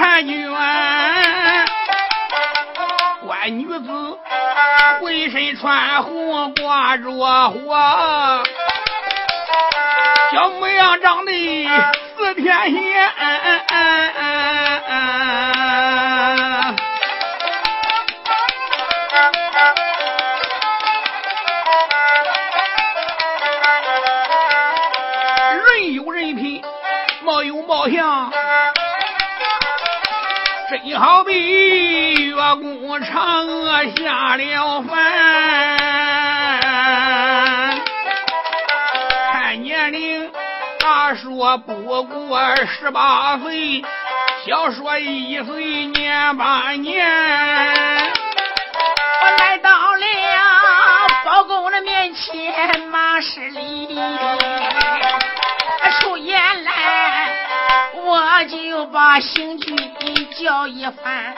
婵娟，乖女子，浑身穿红挂着火，小模样长得似天仙。人有人品，貌有貌相。你好比月宫嫦娥下了凡，看年龄大说不过十八岁，小说一岁年八年。我来到了包公的面前，马施礼，出言来，我就把刑具。叫一番，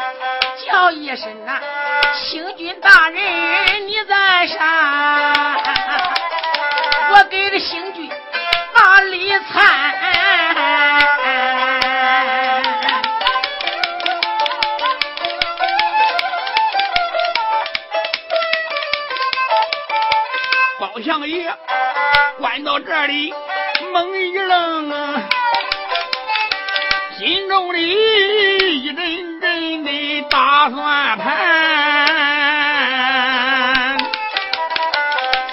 叫一声呐，星君大人你在上？我给这星君把礼参。包相爷关到这里，猛一愣啊，心中里。一阵阵的打算盘，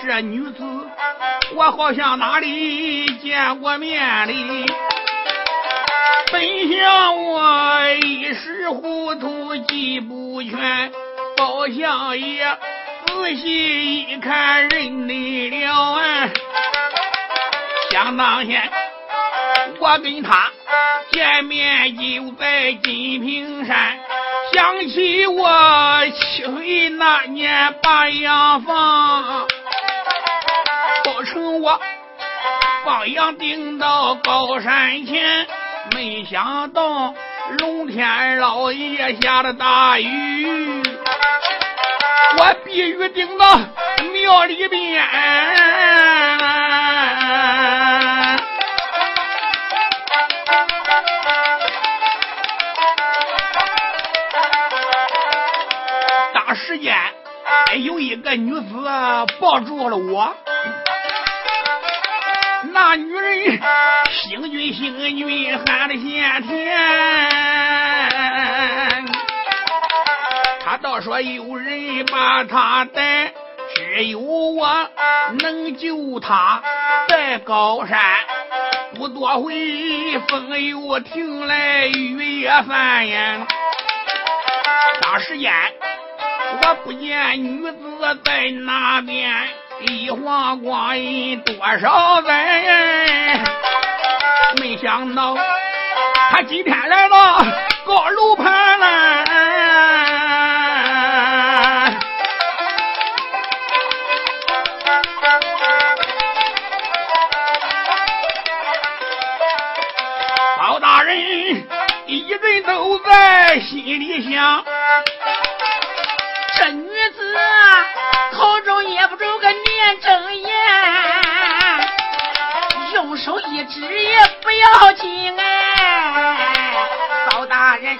这女子我好像哪里见过面哩？本想我一时糊涂记不全，包相爷仔细一看认得了啊！想当年我跟他。见面就在金平山，想起我七岁那年把羊放，不成我放羊顶到高山前，没想到龙天老爷下了大雨，我避雨顶到庙里边。时间，有一个女子抱住了我，那女人星君星君喊的先甜，他倒说有人把他带，只有我能救他，在高山不多会，风又停来雨也散呀，当时间。我不见女子在那边，一晃光阴多少载，没想到他今天来到高楼盘来。包大人一人都在心里想。住个念真言，用手一指也不要紧哎。包大人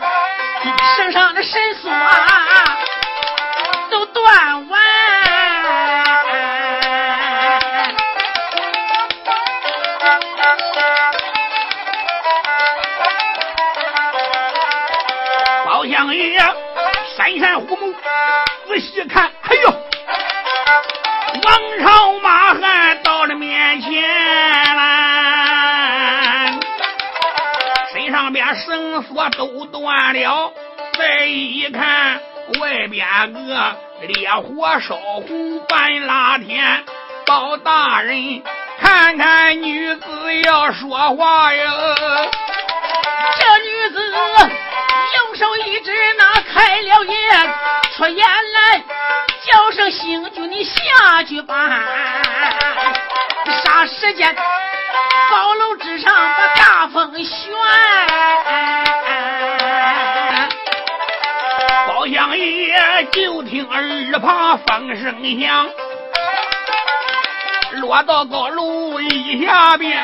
身上的绳索都断完，包相爷闪闪虎目，仔细看。绳索都断了，再一看外边个烈火烧红半拉天，包大人看看女子要说话哟，这女子用手一指，那开了眼，出言来。叫声星君，你下去吧。啥时间？高楼之上把大风旋。包相爷就听耳旁风声响，落到高楼一下边。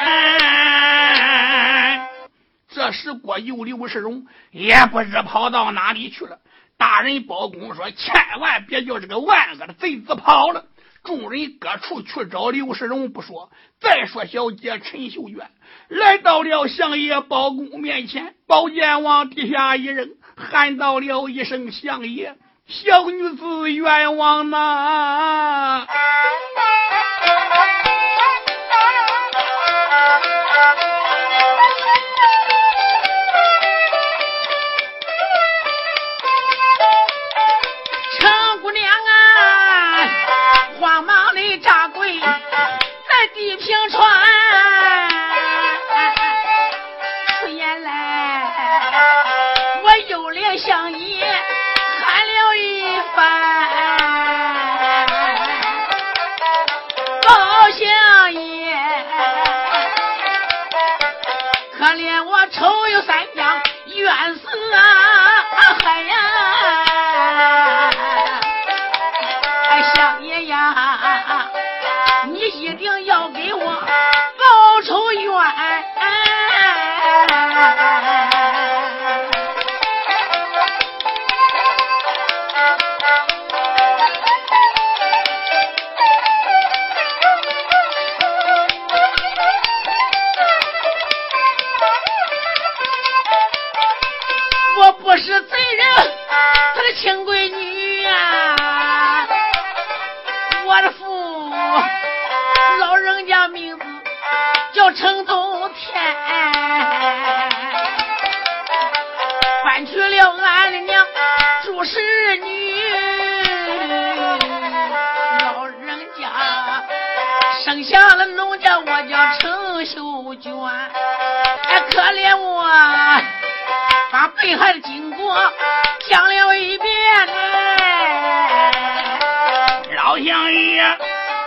这时郭有刘世荣也不知跑到哪里去了。大人包公说：“千万别叫这个万恶的贼子跑了。”众人各处去找刘世荣不说，再说小姐陈秀娟来到了相爷包公面前，宝剑往地下一扔，喊到了一声：“相爷，小女子冤枉呐！”穿。就成冬天，搬去了俺的娘住侍女，老人家生下了农家，我叫程秀娟，哎，可怜我把被害的经过讲了一遍，老乡爷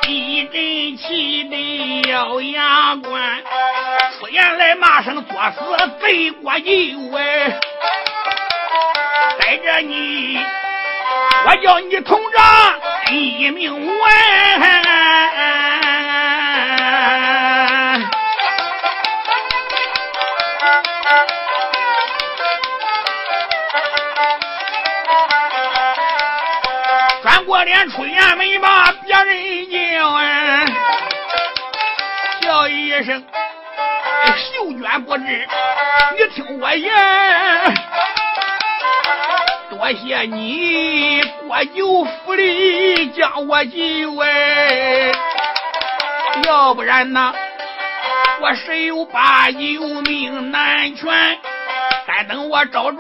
一阵气的。咬牙关，出言来骂声作死罪过舅哎，带着你，我叫你同长一命完。过脸出衙门把别人叫、叫一声，秀娟不知，你听我言，多谢你过九府里将我进位，要不然呢，我谁有把有命难全，但等我找着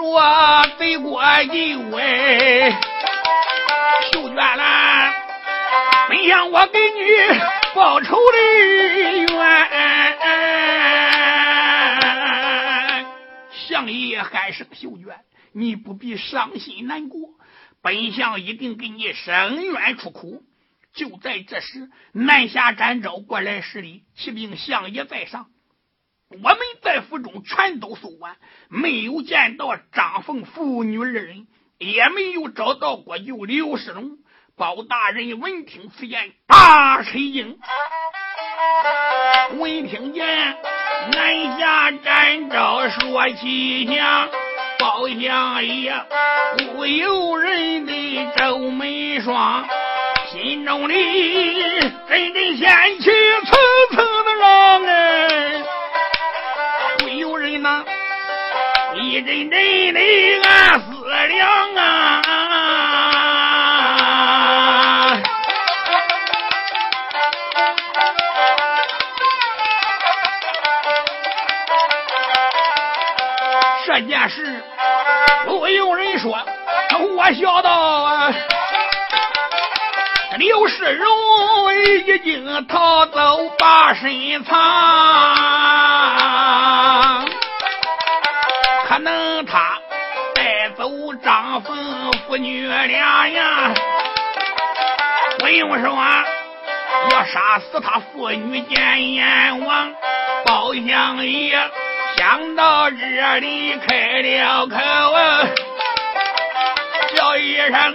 贼过进位，秀娟兰，本想我给你。报仇的冤，相爷还生休怨，你不必伤心难过，本相一定给你伸冤出苦。就在这时，南下展昭过来施礼，启禀相爷在上。我们在府中全都搜完，没有见到张凤父女二人，也没有找到国舅刘世龙。包大人闻听此言，大吃一惊。闻听见南下展昭说起响。包相爷，不由人的皱眉霜，心中里阵阵掀起层层的浪哎，不由人呐，一阵阵的暗思量有人说，我想到刘世荣已经逃走，把身藏，可能他带走张凤父女俩呀。不用说，要杀死他父女见阎王，包相爷。想到这里开了口，叫一声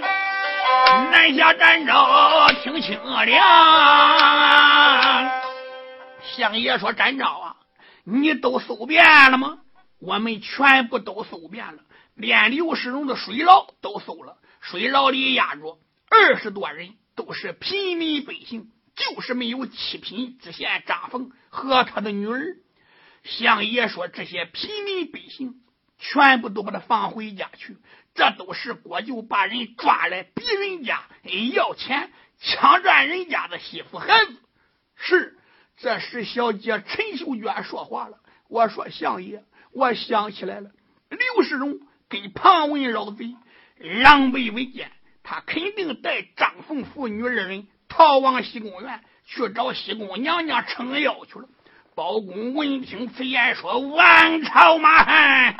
南下展昭听清了。相爷说：“展昭啊，你都搜遍了吗？我们全部都搜遍了，连刘世荣的水牢都搜了。水牢里压着二十多人，都是平民百姓，就是没有七品知县张凤和他的女儿。”相爷说：“这些平民百姓全部都把他放回家去，这都是国舅把人抓来逼人家要钱，抢占人家的媳妇孩子。”是，这时小姐陈秀娟说话了：“我说相爷，我想起来了，刘世荣跟庞文老贼狼狈为奸，他肯定带张凤父女二人逃往西宫院去找西宫娘娘撑腰去了。”包公闻听此言，说：“王朝马汉，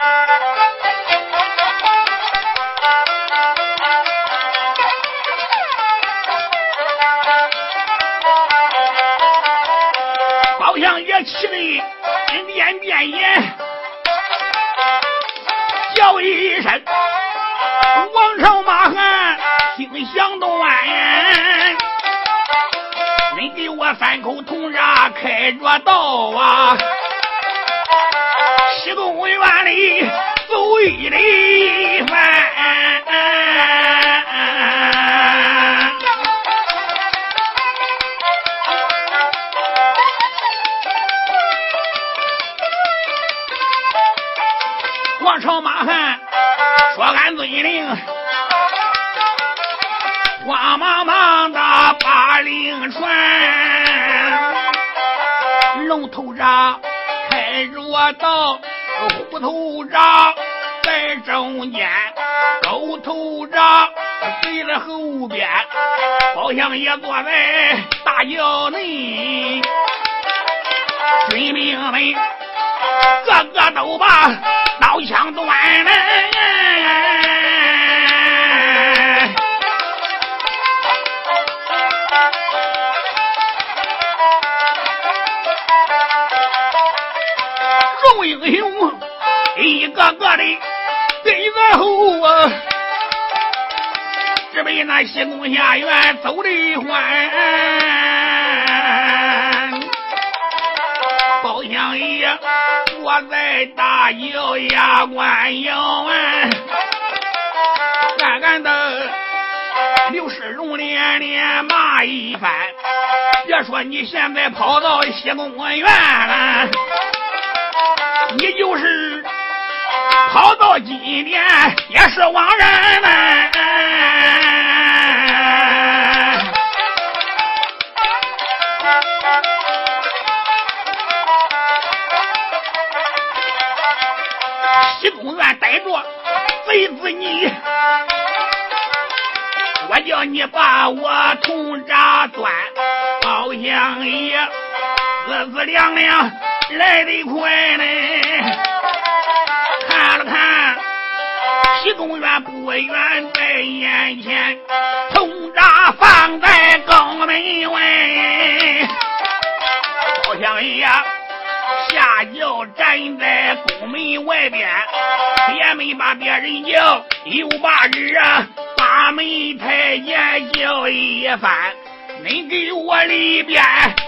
包相爷气得脸变眼，叫一声：‘王朝马汉，心想断。’”我三口铜闸开着道啊！西宫院里走一里番，王朝马汉说俺遵令。慌忙忙的把令传，龙头闸开着道，虎头闸在中间，狗头闸随在后边，包相爷坐在大轿内，军兵们个个都把刀枪端来。英雄一个个的跟在后啊，只被那西宫下院走的欢。包相爷坐在大轿牙关营啊，暗暗的刘世荣连连骂一番。别说你现在跑到西宫院了。你就是跑到今天也是枉然呢。西宫院逮着贼子你，我叫你把我铜闸钻，包相爷自自凉凉。来得快呢，西宫院不远在眼前，铜闸放在宫门外，好像呀下轿站在宫门外边，也没把别人叫，又把人啊把门太监叫一番，你给我里边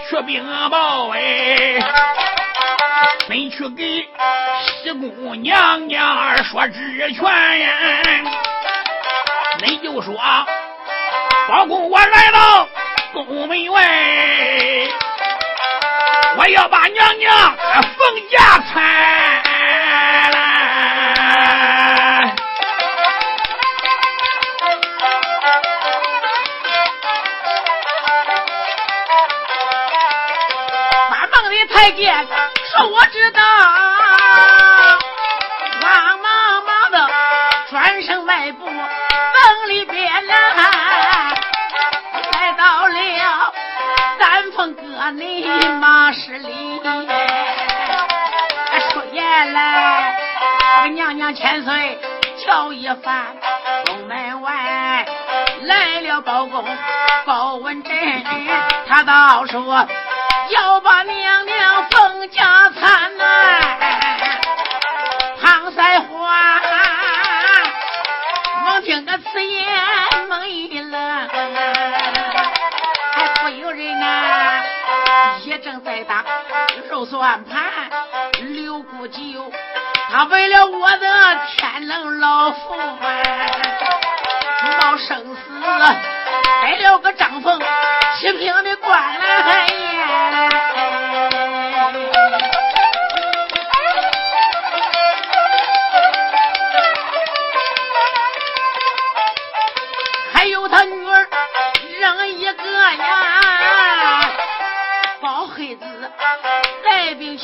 去禀报哎。没去给西宫娘娘说知权，你就说包公我来到宫门外，我要把娘娘奉驾参了，把梦里太监：“我知道。”忙忙忙的转身迈步城里边来，来到了丹凤阁内马室里。出言来，娘娘千岁叫一番。宫门外来了包公包文贞，他倒说。要把娘娘家产呐、啊，唐三花，猛听个此言猛一愣，还不由人呐、啊，也正在打肉算盘，六姑舅，他为了我的天冷老父啊，冒生死逮了个张凤，七平的官来呀。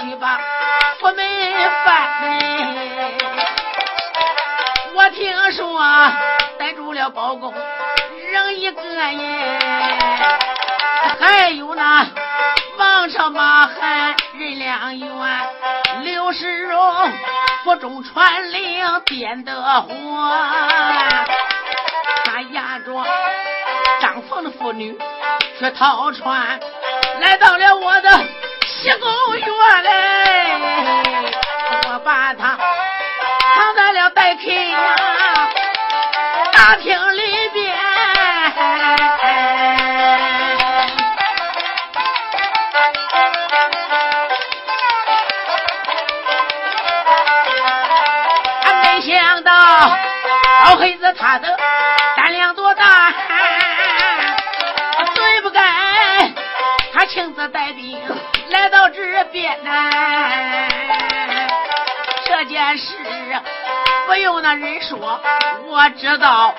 去吧，府门饭。我听说逮住了包公，扔一个耶。还有那王朝马汉任良元，刘世荣府中传令点的火。他押着张凤的妇女去逃船，来到了我的。西宫院嘞，我把他藏在了待客呀大厅里边。俺没想到老黑子他的胆量多大，罪不该他亲自带兵。来到这边呐，这件事不用那人说，我知道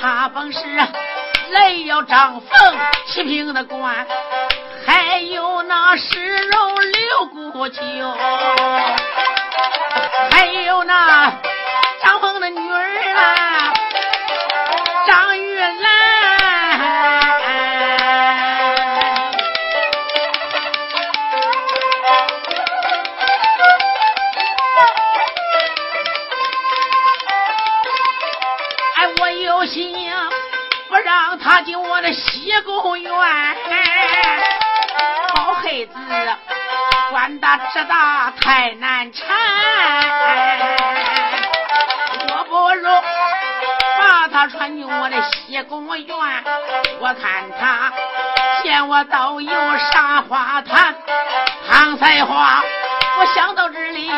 他本是来要张凤七品的官，还有那石荣刘姑舅，还有那行，不让他进我的西宫院，好孩子，官大职大太难缠，我不如把他传进我的西宫院，我看他见我倒有啥话谈，唐才华。我想到这里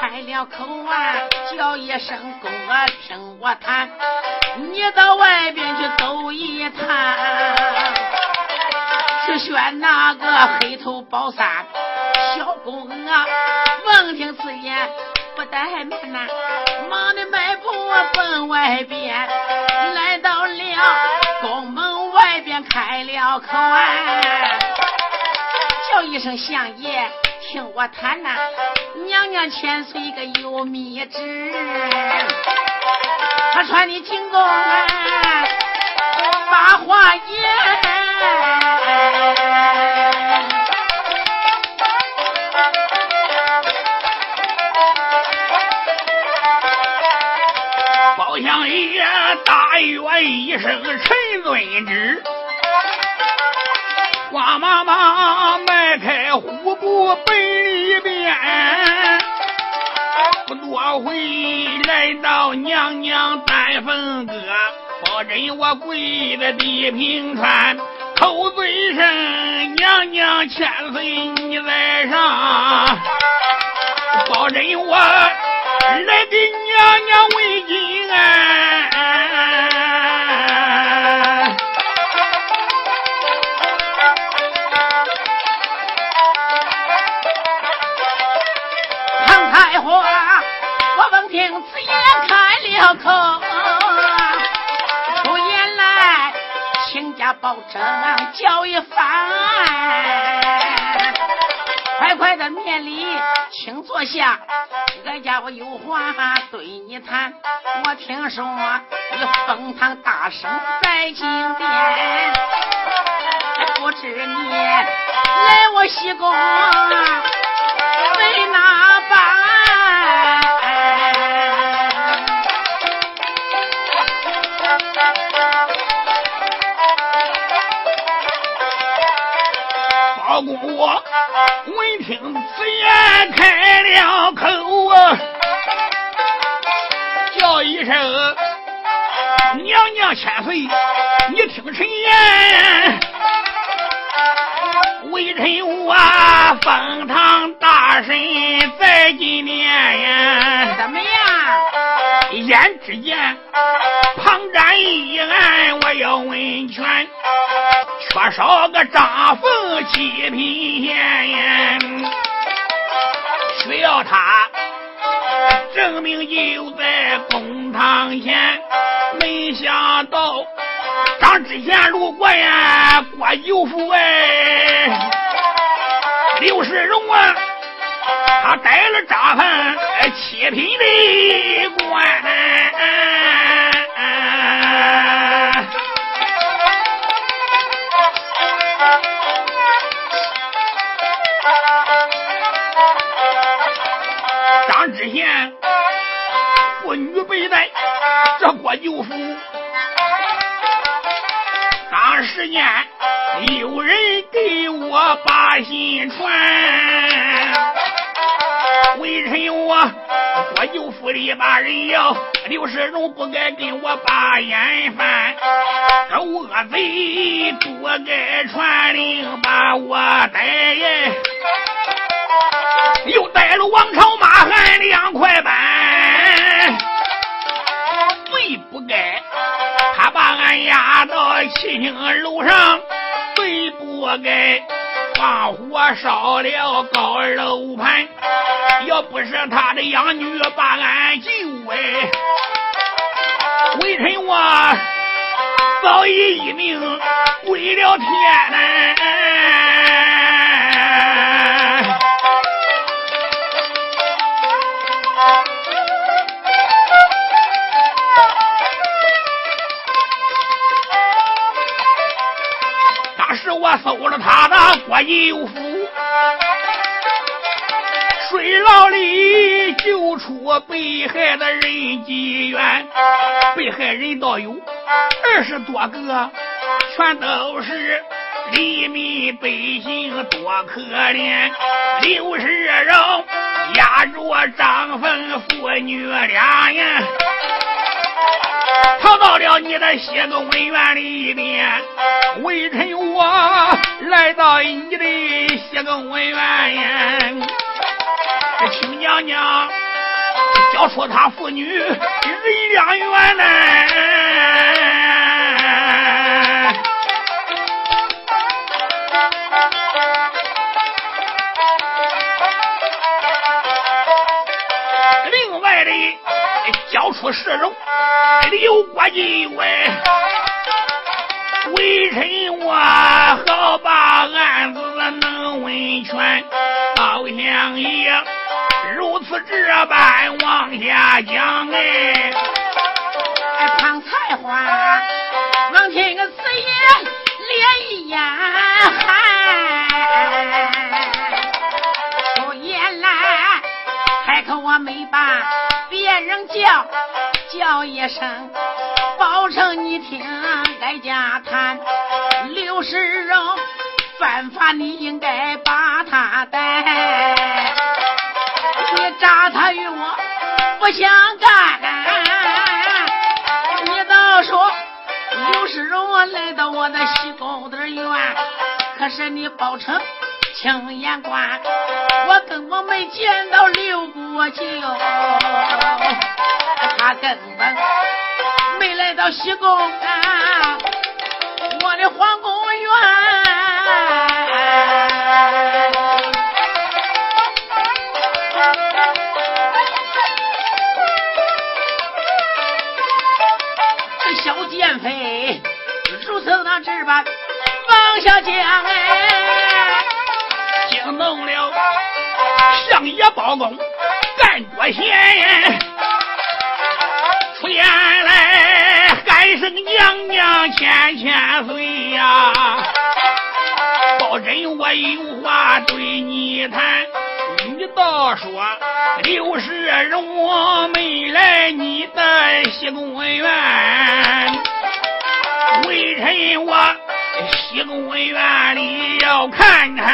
开了口啊，叫一声公啊，听我谈。你到外边去走一趟，去选那个黑头宝三小公啊。闻听此言，不怠慢呐，忙的迈步奔外边，来到了宫门外边开了口啊，叫一声相爷。听我谈呐，娘娘千岁个有密旨，他传的进宫啊，把话言。包相爷大愿一声陈遵旨。瓜妈妈迈开虎步奔里边，不多会来到娘娘丹凤阁，保证我跪在地平川，口嘴声娘娘千岁你在上，保证我来给娘娘为假保证叫一番。快快的面礼，请坐下。俺家伙有话对你谈。我听说你封堂大圣在金殿，不知你来我西宫为哪般？老公，我闻听此言开了口啊，叫一声娘娘千岁，你听臣言，微臣我。封堂大神在今年呀，怎么样？眼只见旁站一案，我要问全，缺少个丈夫七品县，需要他证明就在公堂前，没想到。张知县路过呀，郭九福哎，刘世荣啊，他带了扎饭七品的官。不该跟我把眼翻，狗恶贼不该传令把我逮，又逮了王朝马汉两块板，最不该。他把俺押到七星楼上，最不该放火烧了高楼盘。要不是他的养女把俺救哎，微臣我早已一命归了天呐。我搜了他的郭有福，水牢里救出被害的人几员，被害人倒有二十多个，全都是黎民百姓，多可怜。刘世荣压着张凤父女俩呀。逃到了你的西宫文院里边，微臣我来到你的西宫文院，请娘娘交出他父女人两元来。交出石荣，刘国舅哎，微臣我好把案子能问全，老相爷如此这般往下讲哎。唐才华，王听个此言脸一眼寒，出言来开口我没把。别人叫叫一声，保证你听该家谈。刘世荣犯法，你应该把他逮。你扎他与我不相干，你倒说刘世荣来到我的西宫的院，可是你保成。青眼关，我根本没见到刘国舅，他根本没来到西宫啊，我的皇宫院。如此那这般往下讲哎。惊动了相爷包公干国贤，出言来喊声娘娘千千岁呀！包拯我有话对你谈，你倒说刘世荣没来你的西宫院，微臣我。西宫院里要看看，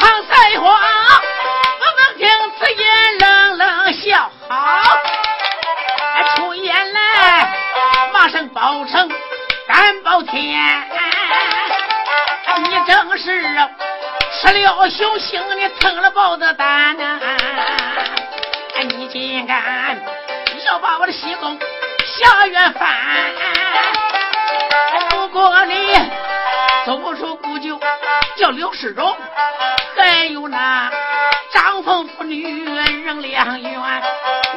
唐才华，我们听此言冷冷笑，好，出言来，马上报成敢报天，你正是吃了熊心你疼了豹子胆呐！你竟敢要把我的西宫下月翻？如果你走不出故旧，叫刘世荣，还有那张凤妇女人两冤，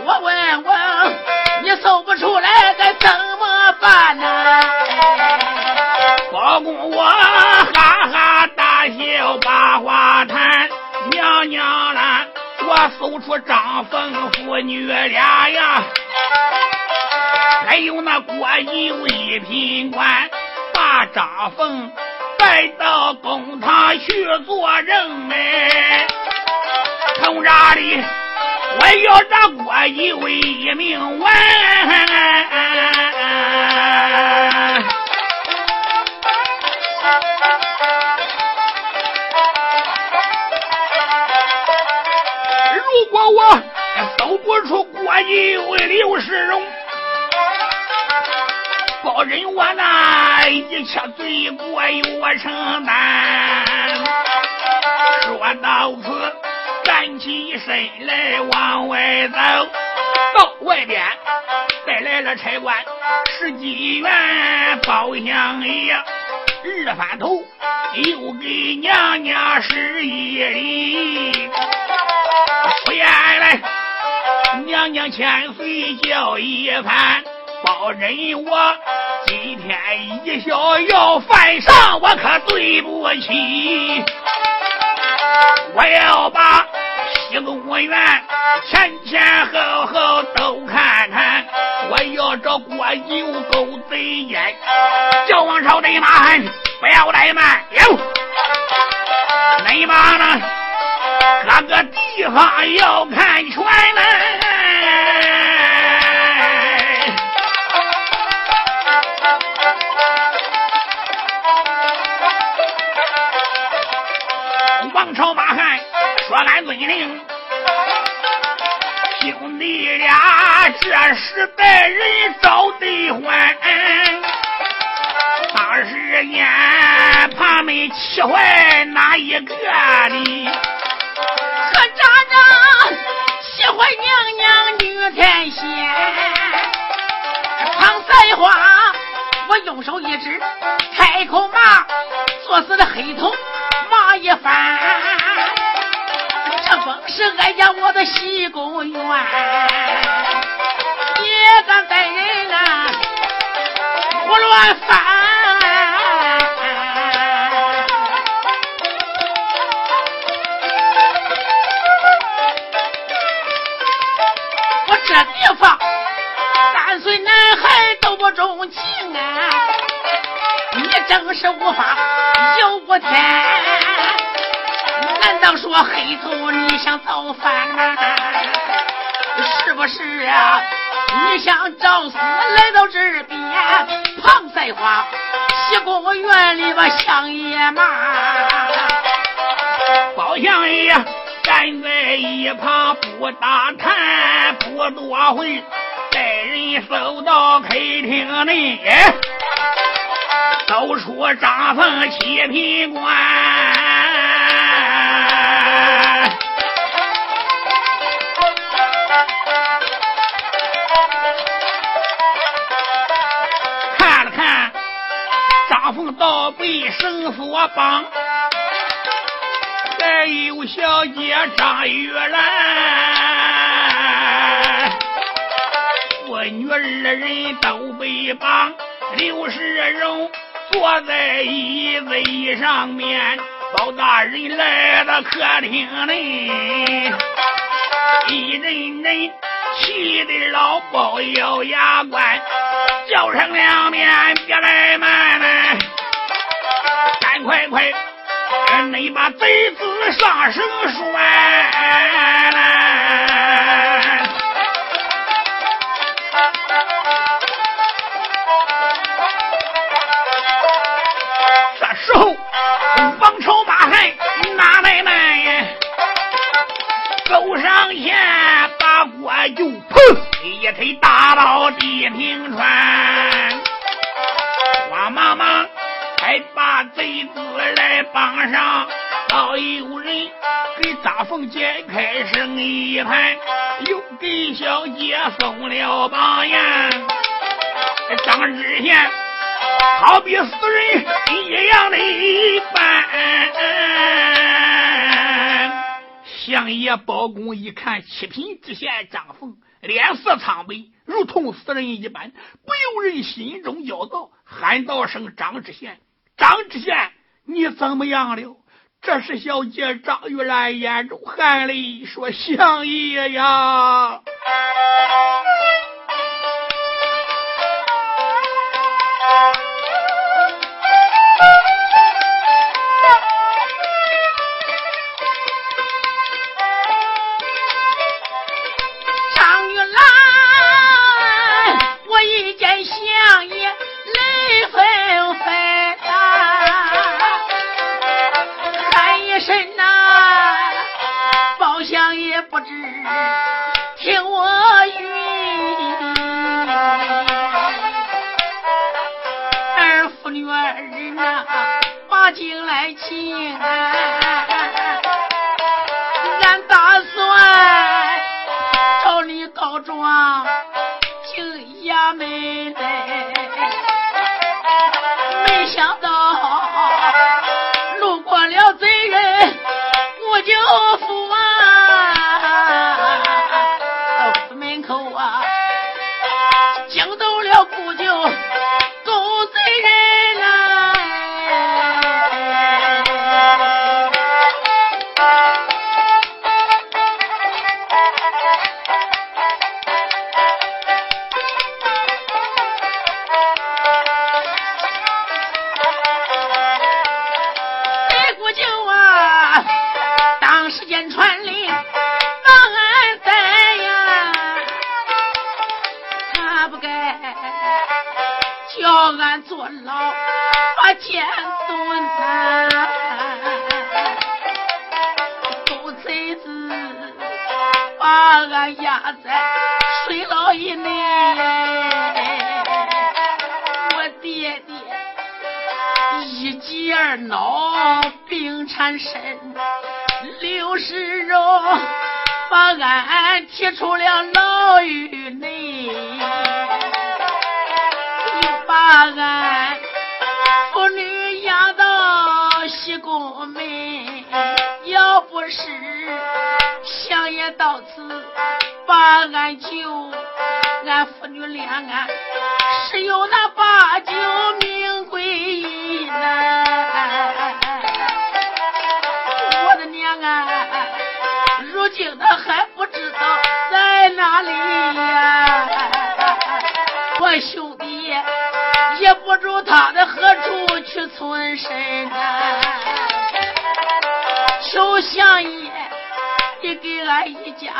我问问你走不出来该怎么办呢？包公我哈哈大笑把话谈，娘娘啦，我搜出张凤妇女俩呀，还有那郭有一品官，把张凤带到公堂去做人哎，从这里我要让郭有一命完。如果我搜不出郭义为刘世荣，包人我那一切罪过由我承担。说到此，站起身来往外走，到外边带来了差官十几员包相爷，二翻头又给娘娘施一礼。出言来，娘娘千岁叫一番，包人我今天一笑要犯上，我可对不起。我要把西宫院前前后后都看看，我要找郭有狗贼奸，叫王朝贼马汉，不要怠慢，有你妈呢？各个地方要看全来。王朝马汉说：“俺尊令，兄弟俩这时代人找得欢，当时间怕没气坏哪一个的。”可咋着？喜欢娘娘女天仙，唐赛花，我用手一指，开口骂，作死的黑头一番。这本是哀家我的西宫院，也敢带人啊胡乱翻。我这地方三岁男孩都不中情啊！你正是无法有不天，说黑头你想造反吗？是不是啊？你想找死来到这边？庞赛花西宫院里边像野马，包相爷站在一旁不打探，不多会，带人走到客厅内，走出张凤七品官。张凤倒被绳索绑。还有小姐张玉兰，父女二人都被绑。刘世荣坐在椅子上面，包大人来到客厅内，一人人气得老包咬牙关，叫声两面别来慢慢，赶快快！你把贼子上绳拴。这时候，王朝马汉哪来慢呀？走上前，就砰一腿打到地平川，慌忙忙还把贼子来绑上，早有人给张凤解开生一盘，又给小姐送了榜样。张知县好比死人一样的办。相爷包公一看七品知县张凤脸色苍白，如同死人一般，不由人心中焦躁，喊道声：“张知县，张知县，你怎么样了？”这时小姐张玉兰眼中含泪说：“相爷呀。”不知听我语，儿妇女儿呐，把情来请。俺打算找你告状，请衙门来。俺提出了牢狱内，又把俺妇女押到西宫门。要不是相爷到此把俺救，俺父女两岸是有那八九命归阴呐。如今他还不知道在哪里呀？我兄弟也不知他在何处去存身呐。求相爷，你给俺一家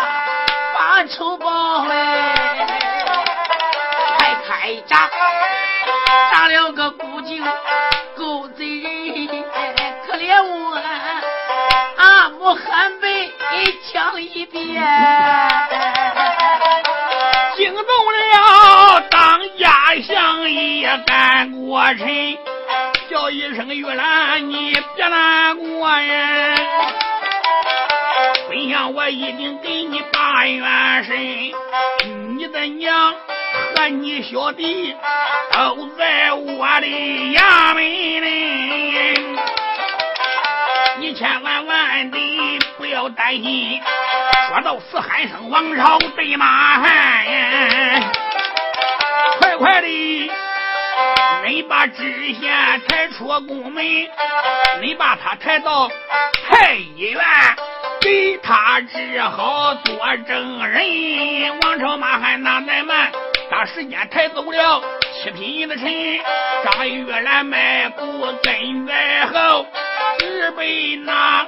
把仇报哎！快开闸，杀了个孤舅狗贼人，可怜我阿母喊悲。讲一遍，惊动了当家相爷干国臣，叫一声玉兰，你别难过呀。本想我一定给你把冤伸，你的娘和你小弟都在我的衙门里，你千万万的。不要担心，说到死喊声王朝对马汉，快快的，你把知县抬出宫门，你把他抬到太医院，给他治好做证人。王朝马汉哪怠慢，把时间抬走了七品的臣，张玉兰迈步跟在后，只被那。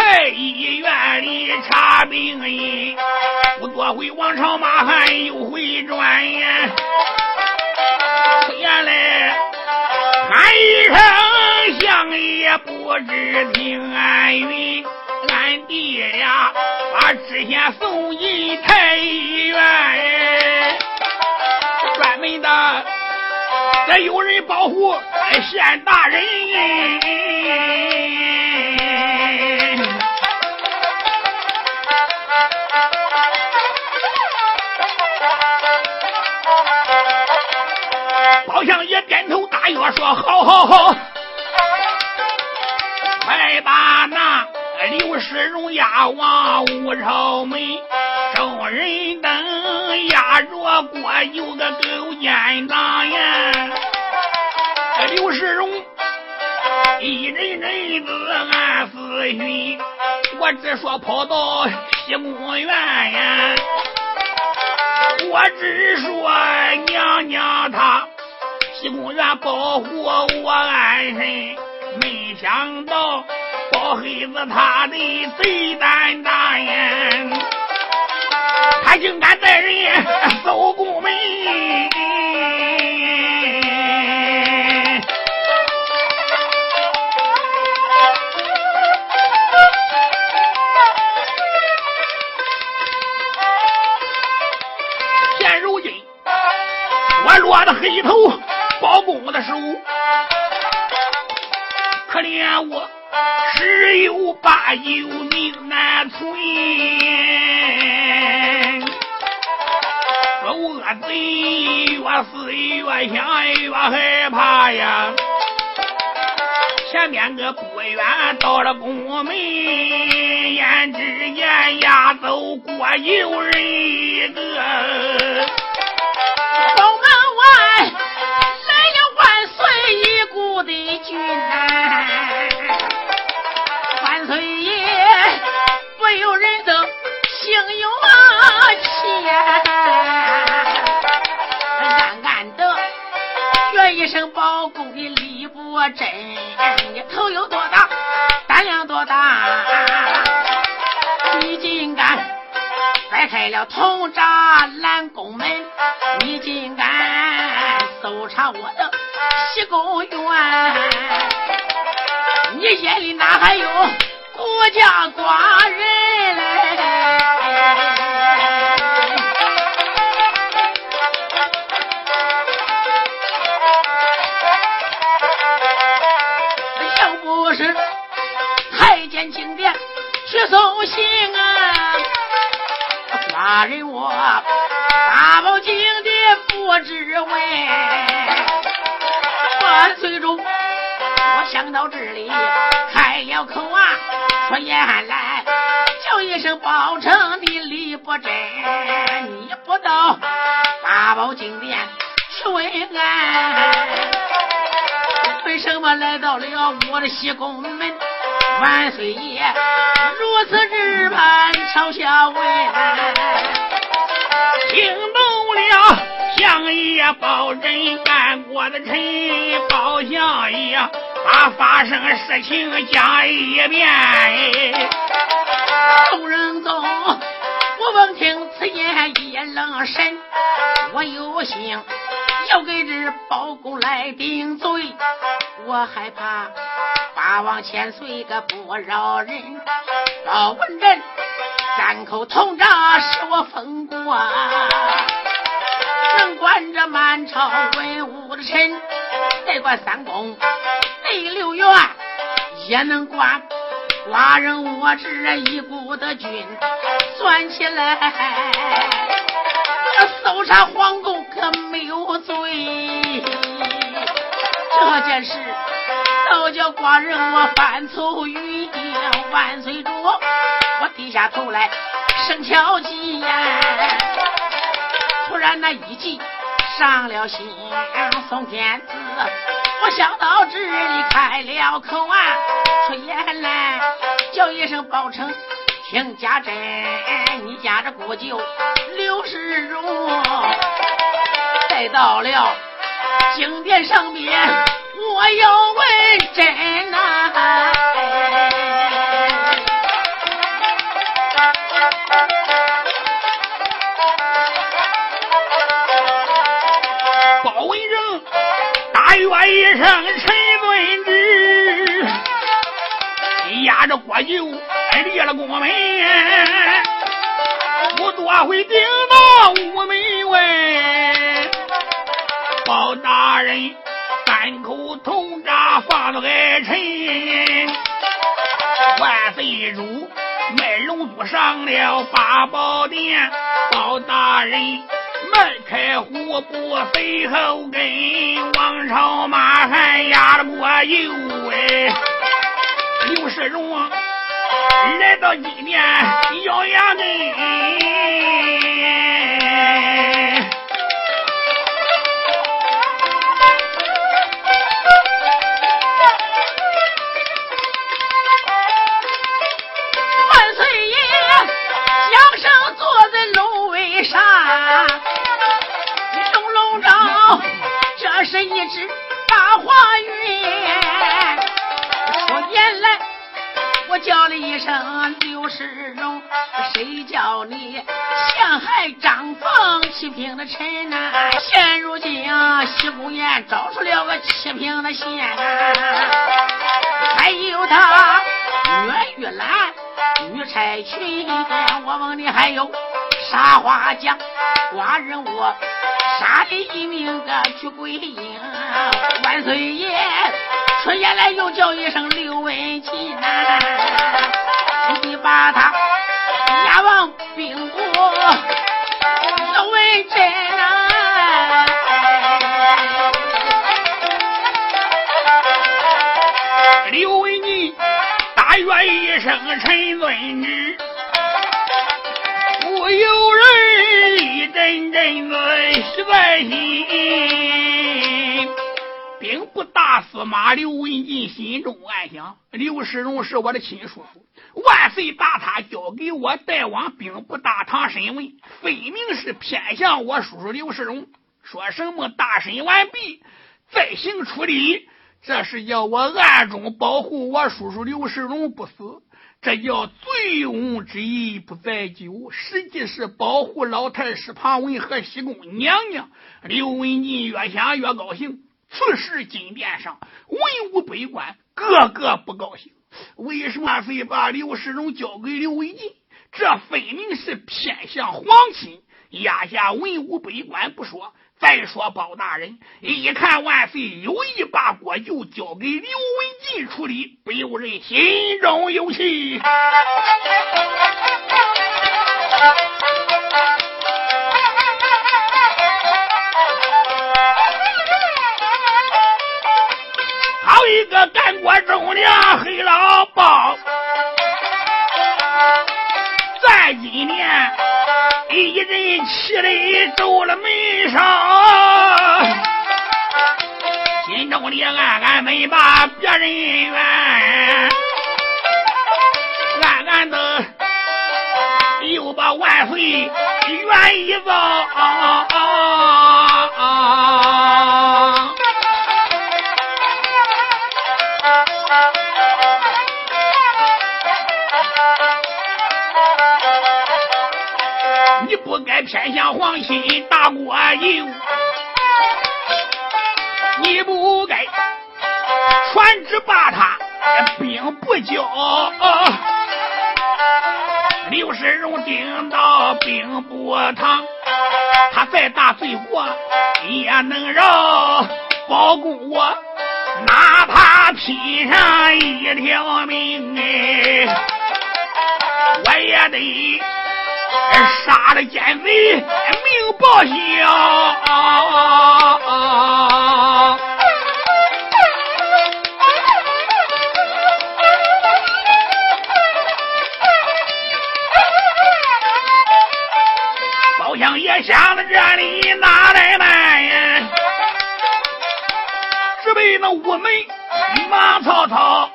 太医院里查病因，不多会王朝马汉又回转呀。原来喊一声相爷不知听俺云，俺弟俩把知县送进太医院，专门的这有人保护县大人。包相爷点头答应说：“好好好，快把那刘世荣押往武朝门，众人等押着过有个狗眼狼眼。”刘世荣一人人子暗思寻，我只说跑到西宫院呀。我只说娘娘她西宫院保护我安身，没想到包黑子他的贼胆大呀，他竟敢带人搜宫门。落的黑头包公的手，可怜我十有八九命难存，这恶贼越思越想越害怕呀！前面个不远到了宫门，眼只见押走过有人一个。君呐，万岁爷不由人都心有气，暗暗的觉一声包公的李伯真，你头有多大，胆量多大，你竟敢掰开了铜闸拦宫门，你竟敢搜查我的。西宫院，你眼里哪还有孤家寡人？要不是太监进殿去送信啊，寡人我大宝金殿不知问。万岁主，我想到这里开了口啊，说言来叫一声包拯的礼不真，你不到八宝金殿去问安，为什么来到了我的西宫门？万岁爷如此日盼朝下问，爷包拯干过的臣，包相爷把发生事情讲一遍。众人走，我闻听此言一愣神，我有心要给这包公来顶罪，我害怕八王千岁个不饶人。包文人三口铜闸使我封过。能管着满朝文武的臣，再管三宫内六院，也能管寡人我这一股的军。算起来，搜查皇宫可没有罪。这件事倒叫寡人我犯愁于万岁主，我低下头来生敲击呀。突然那一计上了心，送天子，我想到这里开了口啊，出言来叫一声包拯，听家珍，你家这姑舅刘世荣，再到了经殿上边，我要问真呐。我一声陈遵旨，压着国舅立了宫门，不多会顶到午门外。包大人三口铜铡放到爱臣，万岁主卖龙珠上了八宝殿，包大人迈开虎步飞后跟王朝马汉压着过又哎刘世荣来到一面摇牙内万岁爷江山坐在龙尾上是一只大花云，说年来我叫了一声刘世荣，谁叫你陷害张凤七品的臣呐？现如今啊西宫宴找出了个七品的县，还有他岳玉兰、玉钗裙，我问你还有啥话讲？寡人我。杀的一名个去归阴，万岁爷出言来又叫一声刘文静，你把他押往兵部，要问真呐。刘文静大愿一声陈尊旨，不由阵阵的。喜在心，兵部大司马刘文静心中暗想：刘世荣是我的亲叔叔，万岁把他交给我带往兵部大堂审问，分明是偏向我叔叔刘世荣。说什么大审完毕再行处理，这是要我暗中保护我叔叔刘世荣不死。这叫醉翁之意不在酒，实际是保护老太师庞文和西宫娘娘。刘文静越想越高兴。此时金殿上文武百官个个不高兴。为什么非把刘世荣交给刘文静？这分明是偏向皇亲。压下文武百官不说。再说包大人一看万岁有意把国舅交给刘文静处理，不由人心中有气。好一个干国忠良黑老包，在今年一人气的皱了眉梢，心中里暗暗没把别人怨，暗暗的又把万岁怨一遭。你不该偏向皇亲大国舅，你不该传旨把他兵不交。刘世荣顶到兵部堂，他再大罪过也能饶。包公我哪怕拼上一条命哎，我也得。杀了奸贼，命报销。包厢也想到这里，哪来办呀？只被那屋门马曹操，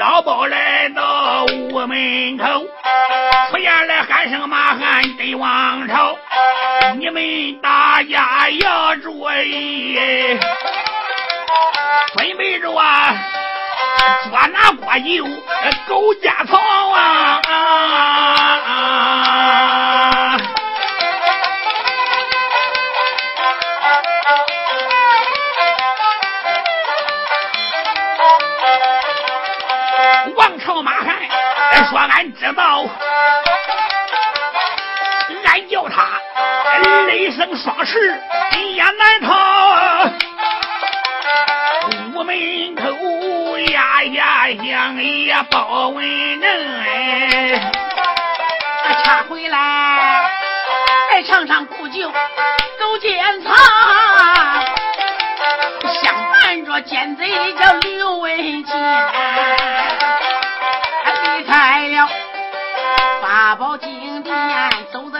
老包来到屋门口。出来喊声马汉得王朝，你们大家要注意，准备着啊，捉拿国舅狗家草啊！汉说：“俺知道。”俺叫他雷声双翅也难逃，屋门口呀呀响呀报文正哎，他回来来尝尝苦酒，走见场，相伴着奸贼叫刘文健，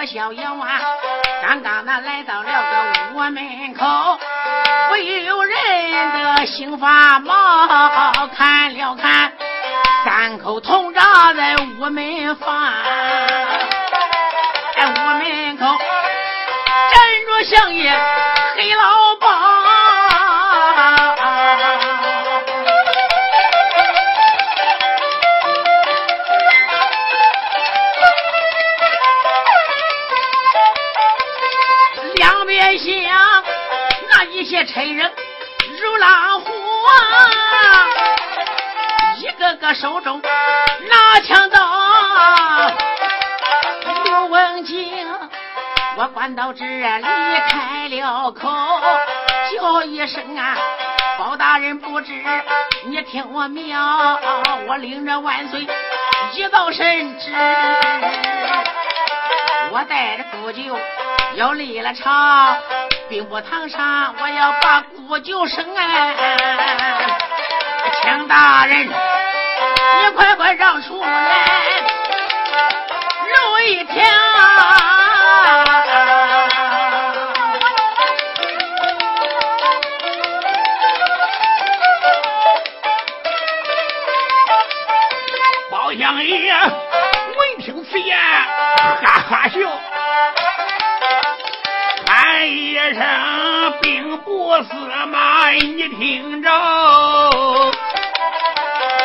殿，走着逍遥啊，刚刚那来到了个屋门口，不由人的心发毛，看了看三口铜闸在屋门房。屋门口站着相爷黑老包，两边厢那一些差人如狼虎啊，一个个手中拿枪刀。刘文静，我关到这里开了口，叫一声啊，包大人不知，你听我命，我领着万岁一道圣旨，我带着古酒要立了朝，兵部堂上我要把古酒升哎，请大人，你快快让出来。一条，包相爷闻听此言，哈哈笑，喊一声兵部司马，你听着，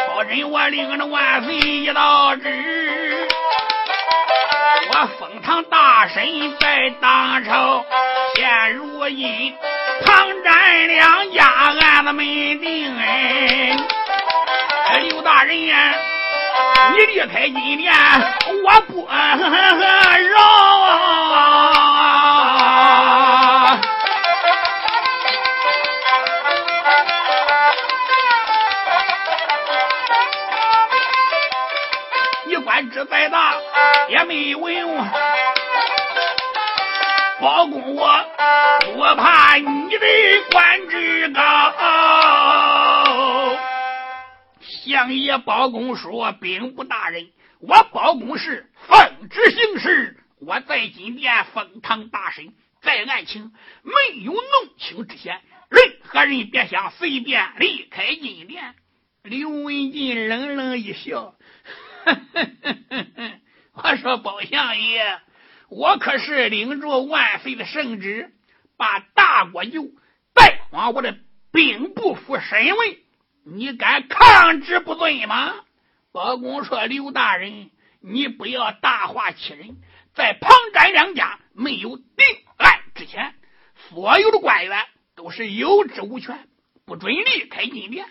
保人我领着万岁一道旨。我封堂大神在当朝，现如今唐占良家案子没定哎，刘大人呀，你离开金殿，我不饶。官职再大。也没有用，包公我我怕你的官职高。相爷包公说：“兵部大人，我包公是奉旨行事，我在金殿封堂大审，在案情没有弄清之前，任何人别想随便离开金殿。”刘文静冷冷一笑，我说包相爷，我可是领着万岁的圣旨，把大国舅带往我的兵部府审问，你敢抗旨不遵吗？包公说：“刘大人，你不要大话欺人，在庞占两家没有定案之前，所有的官员都是有职无权，不准离开金殿。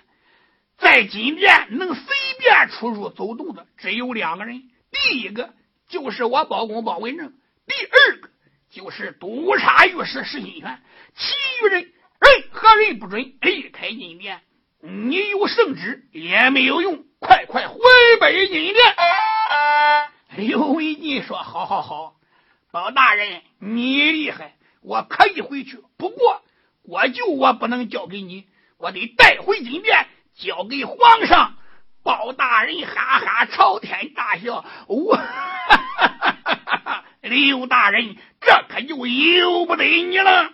在金殿能随便出入走动的，只有两个人。”第一个就是我包公包文正，第二个就是督察御史石新权，其余人任何人不准离开金殿。你有圣旨也没有用，快快回北金殿。刘文进说：“好好好，包大人你厉害，我可以回去。不过国舅我不能交给你，我得带回金殿，交给皇上。”包大人哈哈朝天大笑，我刘大人这可就由不得你了。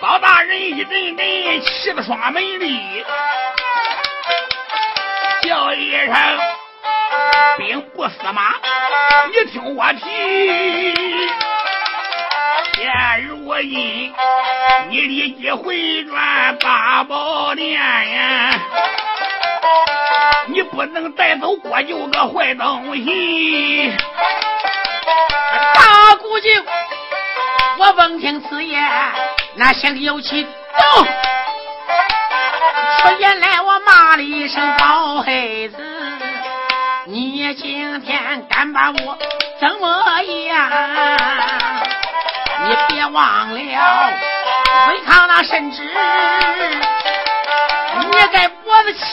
包大人一阵阵气得双门里，叫一声。兵部司马，你听我提，现如今你立即回转八宝殿呀，你不能带走国舅个坏东西。大姑舅，我闻听此言，那心里有气，走，出言来我骂了一声包黑子。你今天敢把我怎么样？你别忘了违抗那圣旨，你该脖子前。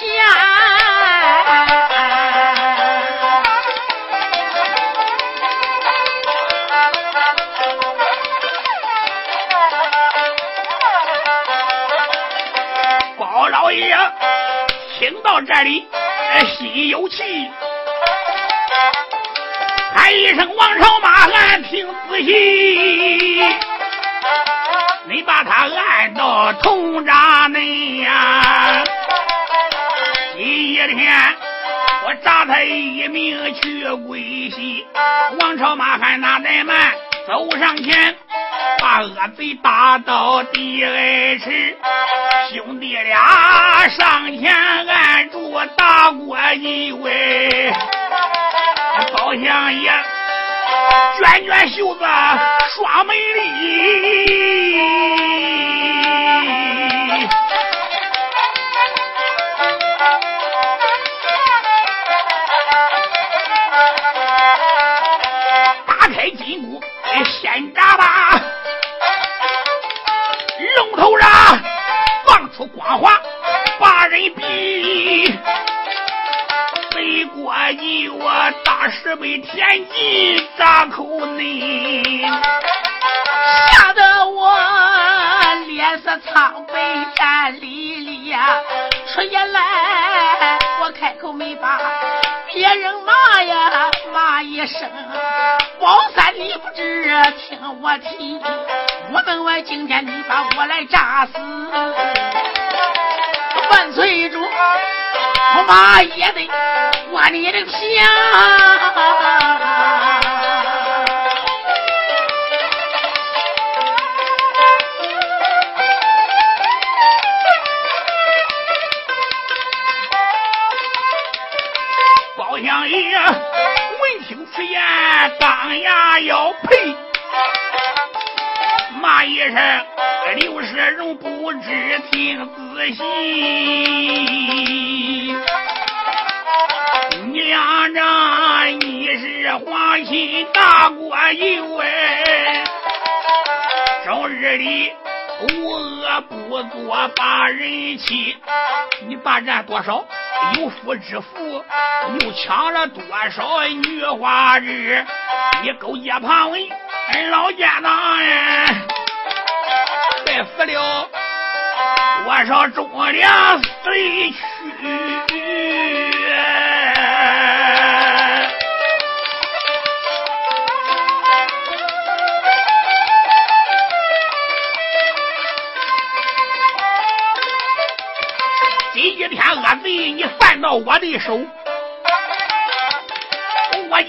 包老爷听到这里，心有气，喊一声：“王朝马汉，听仔细。”你把他按到铜闸内呀！第一天我砸他一命去归西，王朝马汉那怠慢走上前，把恶贼打到地二尺，兄弟俩上前按住打过一位，包相爷。卷卷袖子耍美丽，打开金箍先扎吧，龙头上放出光华把人逼。飞过一我大石碑天际扎口内，吓得我脸色苍白站立立呀，出言来我开口没把别人骂呀骂一声，宝三你不知听我提，我等我今天你把我来炸死，万岁主。我妈也得我你的皮多少女花日，你勾结庞文老奸党呀！再死了多少忠良随去？今天恶贼你犯到我的手，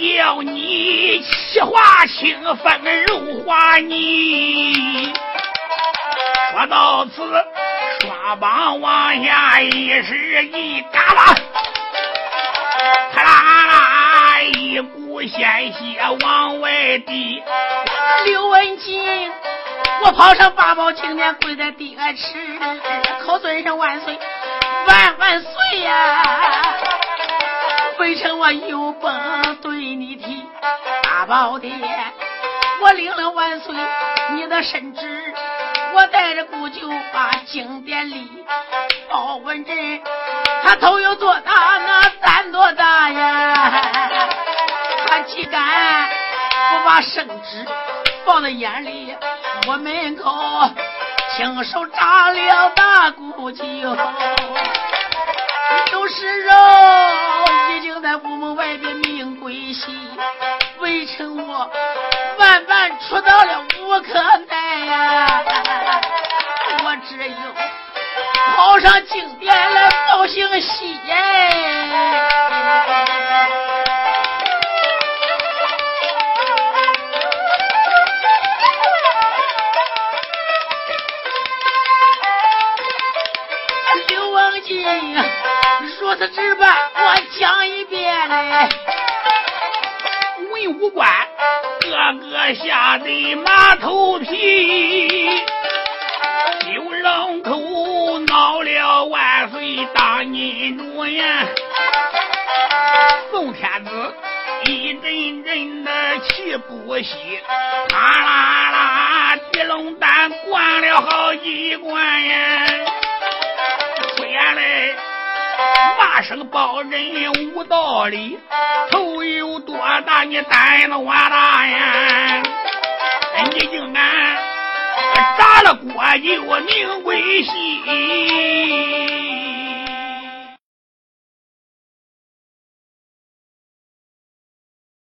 叫你气化清风柔化泥。说到此，双膀往下一使一嘎啦，咔啦啦，一股鲜血往外滴。刘文静，我跑上八宝金殿，跪在地下吃，口尊上万岁，万万岁呀！回城我有本你提，大宝殿，我领了万岁你的圣旨。我带着姑舅把经典里包文贞，他头有多大，那胆多大呀？他岂敢不把圣旨放在眼里？我门口亲手扎了大姑舅，都是肉已经在屋门外边命归西，围城我万万出到了无可奈呀！我只有跑上金殿来报信息哎！如此值班，我讲一遍嘞。文武官个个吓得马头皮。九龙口闹了万岁大阴主呀！宋天子一阵阵的气不息，啦啦啦，地龙丹灌了好几罐呀！出言来骂声包人无道理，头有多大你胆子我大呀！你竟敢砸了锅就名归西！